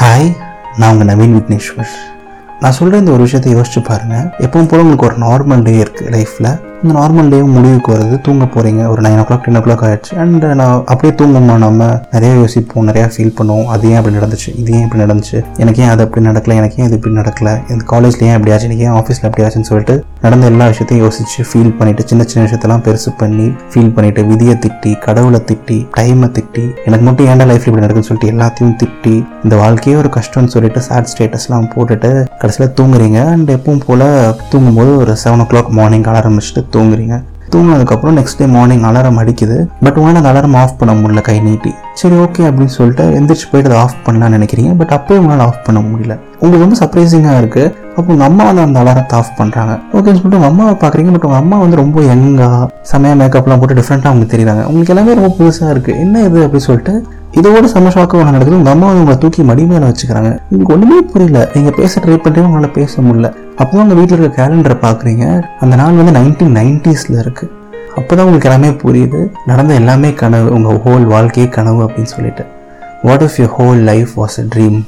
Hi நான் உங்கள் நவீன் விக்னேஸ்வர். நான் சொல்கிற இந்த ஒரு விஷயத்தை யோசிச்சு பாருங்கள் எப்பவும் போல் உங்களுக்கு ஒரு நார்மல் டே இருக்குது லைஃப்பில் இந்த நார்மல் டே முடிவுக்கு வருது தூங்க போகிறீங்க ஒரு nine o'clock ten o'clock ஆயிடுச்சு. அண்ட் நான் அப்படியே தூங்குமா நம்ம நிறையா யோசிப்போம் நிறையா ஃபீல் பண்ணுவோம். அது ஏன் அப்படி நடந்துச்சு? இது ஏன் இப்படி நடந்துச்சு? எனக்கு ஏன் அது அப்படி நடக்கல? எனக்கு ஏன் இது இப்படி நடக்கல? இந்த காலேஜில் ஏன் அப்படி ஆச்சு? எனக்கு ஏன் ஆஃபீஸில் அப்படி ஆச்சுன்னு சொல்லிட்டு நடந்த எல்லா விஷயத்தையும் யோசிச்சு ஃபீல் பண்ணிட்டு சின்ன சின்ன விஷயத்தெல்லாம் பெருசு பண்ணி ஃபீல் பண்ணிட்டு விதியை திட்டி கடவுளை திட்டி டைமை திட்டி எனக்கு மட்டும் ஏன்டா லைஃப்ல இப்படி நடக்குன்னு சொல்லிட்டு எல்லாத்தையும் திட்டி இந்த வாழ்க்கையே ஒரு கஷ்டம்னு சொல்லிட்டு சேட் ஸ்டேட்டஸ்லாம் போட்டுட்டு கடைசியில் தூங்குறீங்க. அண்ட் எப்பவும் போல் தூங்கும்போது ஒரு seven o'clock morning alarm வச்சுட்டு தூங்குறீங்க. தூங்கினதுக்கப்புறம் நெக்ஸ்ட் டே மார்னிங் அலாரம் அடிக்குது. பட் உங்களால் அந்த அலாரம் ஆஃப் பண்ண முடியல கை நீட்டி. சரி ஓகே அப்படின்னு சொல்லிட்டு எந்திரிச்சு போயிட்டு அதை ஆஃப் பண்ணலாம்னு நினைக்கிறீங்க. பட் அப்போயே உங்களால் ஆஃப் பண்ண முடியல. உங்களுக்கு ரொம்ப சர்ப்ரைசிங்காக இருக்குது அப்போ உங்கள் அம்மா வந்து அந்த அலாரத்தை ஆஃப் பண்ணுறாங்க ஓகேன்னு சொல்லிட்டு உங்கள் அம்மாவை பார்க்குறீங்க. பட் உங்கள் அம்மா வந்து ரொம்ப யங்காக செமையாக மேக்கப்லாம் போட்டு டிஃப்ரெண்ட்டாக அவங்க தெரியுறாங்க. உங்களுக்கு எல்லாமே ரொம்ப புதுசாக இருக்குது என்ன இது அப்படின்னு சொல்லிட்டு இதோட செம்ம ஷாக்கு ஒன்று நடக்குது. உங்கள் அம்மா வந்து உங்களை தூக்கி மடி மேலே வச்சுக்கிறாங்க. உங்களுக்கு ஒன்றுமே புரியல. நீங்கள் பேச ட்ரை பண்ணுறீங்க உங்களால் பேச முடியல. அப்போ தான் உங்கள் வீட்டில் இருக்க கேலண்டரை பார்க்குறீங்க அந்த நாள் வந்து நைன்டீன் நைன்டிஸில் இருக்குது அப்போ தான் உங்களுக்கு எல்லாமே புரியுது. நடந்த எல்லாமே கனவு. உங்கள் ஹோல் வாழ்க்கையே கனவு அப்படின்னு சொல்லிட்டு. What if your whole life was a dream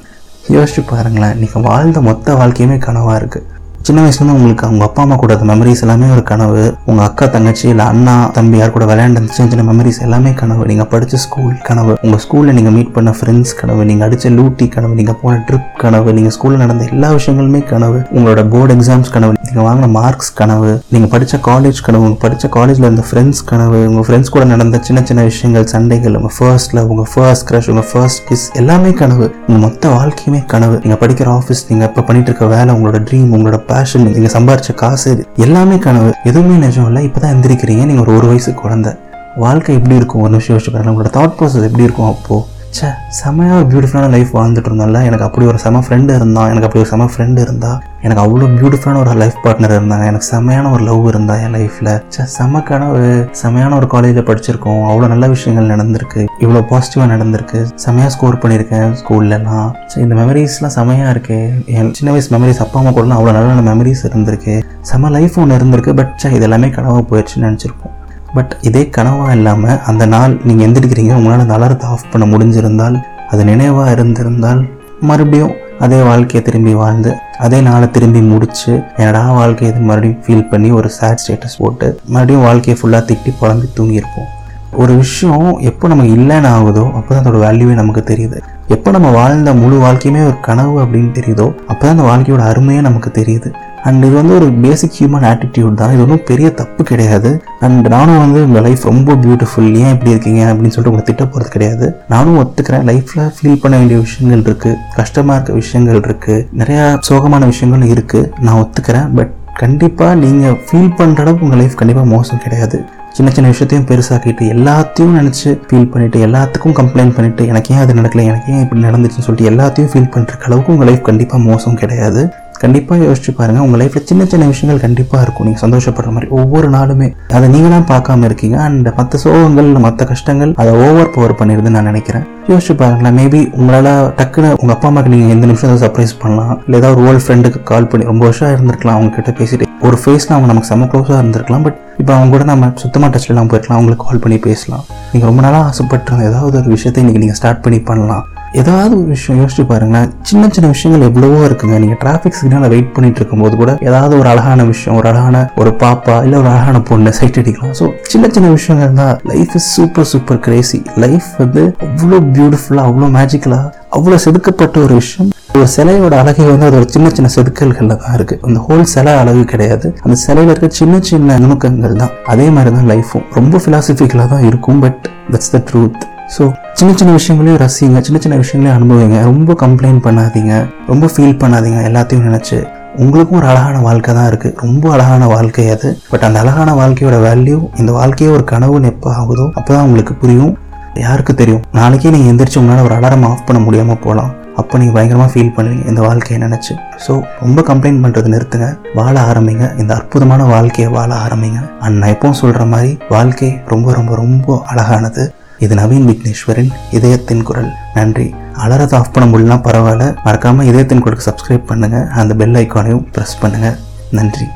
யோசிச்சு பாருங்களேன். நீங்கள் வாழ்ந்த மொத்த வாழ்க்கையுமே கனவாக இருக்குது சின்ன வயசுலேருந்து உங்களுக்கு அவங்க அப்பா அம்மா கூட மெமரிஸ் எல்லாமே ஒரு கனவு. உங்கள் அக்கா தங்கச்சி இல்லை அண்ணா தம்பி யார் கூட விளையாண்டு சின்ன சின்ன மெமரிஸ் எல்லாமே கனவு. நீங்கள் படித்த ஸ்கூல் கனவு. உங்கள் ஸ்கூலில் நீங்கள் மீட் பண்ண ஃப்ரெண்ட்ஸ் கனவு. நீங்கள் அடித்த லூட்டி கனவு. நீங்கள் போன ட்ரிப் கனவு. நீங்கள் ஸ்கூலில் நடந்த எல்லா விஷயங்களுமே கனவு. உங்களோட போர்டு எக்ஸாம்ஸ் கனவு. நீங்கள் வாங்கின மார்க்ஸ் கனவு நீங்கள் படித்த காலேஜ் கனவு உங்கள் படித்த காலேஜில் இருந்த ஃப்ரெண்ட்ஸ் கனவு உங்கள் ஃப்ரெண்ட்ஸ் கூட நடந்த சின்ன சின்ன விஷயங்கள் சண்டைகள் உங்கள் ஃபர்ஸ்ட் லவ் உங்கள் ஃபர்ஸ்ட் க்ரஷ் உங்கள் ஃபர்ஸ்ட் கிஸ் எல்லாமே கனவு. உங்கள் மொத்த வாழ்க்கையுமே கனவு. நீங்கள் படிக்கிற ஆஃபீஸ் நீங்கள் இப்போ பண்ணிட்டு இருக்க வேலை உங்களோட ட்ரீம் உங்களோட பேஷன் நீங்கள் சம்பாரிச்ச காசு இது எல்லாமே கனவு. எதுவுமே நிஜம் இல்லை. இப்போ தான் எந்திரிக்கிறீங்க. நீங்கள் ஒரு ஒரு வயசு குழந்தை. வாழ்க்கை எப்படி இருக்கும்? ஒரு நிமிஷம் யோசிச்சு பாருங்கள் உங்களோட தாட் ப்ராசஸ் எப்படி இருக்கும் அப்போது ச்சே செமையாக ஒரு பியூட்டிஃபுல்லான லைஃப் வாழ்ந்துட்டு இருந்தோம்ல எனக்கு அப்படி ஒரு செம ஃப்ரெண்டு இருந்தான் எனக்கு அப்படி ஒரு செம ஃப்ரெண்டு இருந்தா எனக்கு அவ்வளோ பியூட்டிஃபுல்லான ஒரு லைஃப் பார்ட்னர் இருந்தாங்க. எனக்கு செமையான ஒரு லவ் இருந்தா என் லைஃப்பில் சே செம கனவு செமையான ஒரு காலேஜில் படிச்சிருக்கோம். அவ்வளோ நல்ல விஷயங்கள் நடந்திருக்கு. இவ்வளோ பாசிட்டிவாக நடந்திருக்கு. செமையாக ஸ்கோர் பண்ணியிருக்கேன் ஸ்கூல்லலாம் ஸோ இந்த மெமரிஸ்லாம் செமையாக இருக்கு. என் சின்ன வயசு மெமரிஸ் அப்பா அம்மா கூட அவ்வளோ நல்ல நல்ல மெமரிஸ் இருந்திருக்கு. செம லைஃப் ஒன்று இருந்திருக்கு பட் ச்சே இது எல்லாமே கனவாக போயிடுச்சுன்னு நினச்சிருப்போம். பட் இதே கனவாக இல்லாமல் அந்த நாள் நீங்கள் எந்திரிக்கிறீங்க உங்களால் அந்த அலாரத்தை ஆஃப் பண்ண முடிஞ்சிருந்தால் அது நினைவாக இருந்திருந்தால் மறுபடியும் அதே வாழ்க்கையை திரும்பி வாழ்ந்து அதே நாளை திரும்பி முடிச்சு என்னடா வாழ்க்கையை இது மறுபடியும் ஃபீல் பண்ணி ஒரு சேட் ஸ்டேட்டஸ் போட்டு மறுபடியும் வாழ்க்கையை ஃபுல்லாக திட்டி புலம்பி தூங்கியிருப்போம். ஒரு விஷயம் எப்போ நமக்கு இல்லைன்னு ஆகுதோ அப்போ தான் அதோட வேல்யூவே நமக்கு தெரியுது. எப்போ நம்ம வாழ்ந்த முழு வாழ்க்கையுமே ஒரு கனவு அப்படின்னு தெரியுதோ அப்போ தான் அந்த வாழ்க்கையோட அருமையே நமக்கு தெரியுது. அண்ட் இது வந்து ஒரு பேசிக் ஹியூமன் ஆட்டிடியூட் தான். இது ஒன்றும் பெரிய தப்பு கிடையாது. அண்ட் நானும் வந்து உங்கள் லைஃப் ரொம்ப பியூட்டிஃபுல் ஏன் இப்படி இருக்கீங்க அப்படின்னு சொல்லிட்டு உங்களை திட்ட போகிறது கிடையாது. நானும் ஒத்துக்கிறேன். லைஃப்பில் ஃபீல் பண்ண வேண்டிய விஷயங்கள் இருக்குது கஷ்டமாக இருக்க விஷயங்கள் இருக்குது நிறையா சோகமான விஷயங்கள் இருக்குது நான் ஒத்துக்கிறேன். பட் கண்டிப்பாக நீங்கள் ஃபீல் பண்ணுற அளவுக்கு உங்கள் லைஃப் கண்டிப்பாக மோசம் கிடையாது. சின்ன சின்ன விஷயத்தையும் பெருசாக்கிட்டு எல்லாத்தையும் நினச்சி ஃபீல் பண்ணிவிட்டு எல்லாத்துக்கும் கம்ப்ளைண்ட் பண்ணிவிட்டு எனக்கு ஏன் அது நடக்கல? எனக்கு ஏன் இப்படி நடந்துச்சுன்னு சொல்லிட்டு எல்லாத்தையும் ஃபீல் பண்ணுற அளவுக்கு உங்கள் லைஃப் கண்டிப்பாக மோசம் கிடையாது. கண்டிப்பாக யோசிச்சு பாருங்கள் உங்கள் லைஃப்பில் சின்ன சின்ன விஷயங்கள் கண்டிப்பாக இருக்கும். நீங்கள் சந்தோஷப்படுற மாதிரி ஒவ்வொரு நாளுமே. அதை நீங்களாம் பார்க்காம இருக்கீங்க. அண்ட் மற்ற சோகங்கள் மற்ற கஷ்டங்கள் அதை ஓவர் பவர் பண்ணிடுதுன்னு நான் நினைக்கிறேன். யோசிச்சு பாருங்களேன். மேபி உங்களால் டக்குன்னு உங்கள் அப்பா அம்மாக்கு நீங்கள் எந்த நிமிஷம் சர்ப்ரைஸ் பண்ணலாம். இல்லை ஏதாவது ஒரு ஓல்டு ஃப்ரெண்டுக்கு கால் பண்ணி ரொம்ப வருஷம் இருந்திருக்கலாம். அவங்க கிட்ட பேசிட்டு ஒரு ஃபேஸில் அவங்க நமக்கு செம்ம க்ளோஸாக இருந்திருக்கலாம். பட் இப்போ அவங்க கூட நம்ம சுத்தமாக டச்சில் போயிருக்கலாம். அவங்களுக்கு கால் பண்ணி பேசலாம். நீங்கள் ரொம்ப நாளாக ஆசைப்பட்டிருந்த ஏதாவது ஒரு விஷயத்தை இன்றைக்கி நீங்கள் ஸ்டார்ட் பண்ணி பண்ணலாம். ஏதாவது ஒரு விஷயம் யோசிச்சு பாருங்களேன். சின்ன சின்ன விஷயங்கள் எவ்வளவோ இருக்குங்க. நீங்கள் டிராஃபிக் சிக்னலில் வெயிட் பண்ணிட்டு இருக்கும்போது கூட ஏதாவது ஒரு அழகான விஷயம் ஒரு அழகான ஒரு பாப்பா இல்லை ஒரு அழகான பொண்ணு சைட் அடிக்கலாம். ஸோ சின்ன சின்ன விஷயங்கள் தான் life is super super crazy life வந்து அவ்வளோ பியூட்டிஃபுல்லாக அவ்வளோ மேஜிக்கலாக அவ்வளோ செதுக்கப்பட்ட ஒரு விஷயம். ஒரு சிலையோட அழகை வந்து அதோட சின்ன சின்ன செதுக்கல்களில் தான் இருக்கு. அந்த ஹோல் சிலை அழகு கிடையாது. அந்த சிலையில இருக்க சின்ன சின்ன நுணுக்கங்கள் தான். அதே மாதிரி தான் லைஃப்பும் ரொம்ப ஃபிலாசபிக்கலாக தான் இருக்கும் but that's the truth so சின்ன சின்ன விஷயங்களையும் ரசிங்க. சின்ன சின்ன விஷயங்களையும் அனுபவிங்க. ரொம்ப கம்ப்ளைண்ட் பண்ணாதீங்க. ரொம்ப ஃபீல் பண்ணாதீங்க எல்லாத்தையும் நினச்சி. உங்களுக்கும் ஒரு அழகான வாழ்க்கை தான் இருக்குது ரொம்ப அழகான வாழ்க்கை அது. பட் அந்த அழகான வாழ்க்கையோட வேல்யூ இந்த வாழ்க்கையே ஒரு கனவுன்னு எப்போ ஆகுதோ அப்போ தான் உங்களுக்கு புரியும். யாருக்கு தெரியும்? நாளைக்கே நீங்கள் எந்திரிச்சு உங்களால் ஒரு அலாரம் ஆஃப் பண்ண முடியாமல் போகலாம் அப்போ நீங்கள் பயங்கரமாக ஃபீல் பண்ணுவீங்க. இந்த வாழ்க்கையை நினச்சி. ஸோ ரொம்ப கம்ப்ளைண்ட் பண்ணுறது நிறுத்துங்க. வாழ ஆரம்பிங்க. இந்த அற்புதமான வாழ்க்கையை வாழ ஆரம்பிங்க. அண்ட் நான் எப்பவும் சொல்கிற மாதிரி வாழ்க்கை ரொம்ப ரொம்ப ரொம்ப அழகானது. இது நவீன் விக்னேஸ்வரின் இதயத்தின் குரல். நன்றி. அலரத்தை ஆஃப் பண்ண முடியலாம் பரவாயில்ல. மறக்காமல் இதயத்தின் குரலுக்கு சப்ஸ்கிரைப் பண்ணுங்கள் அந்த பெல் ஐக்கானையும் ப்ரெஸ் பண்ணுங்கள் நன்றி.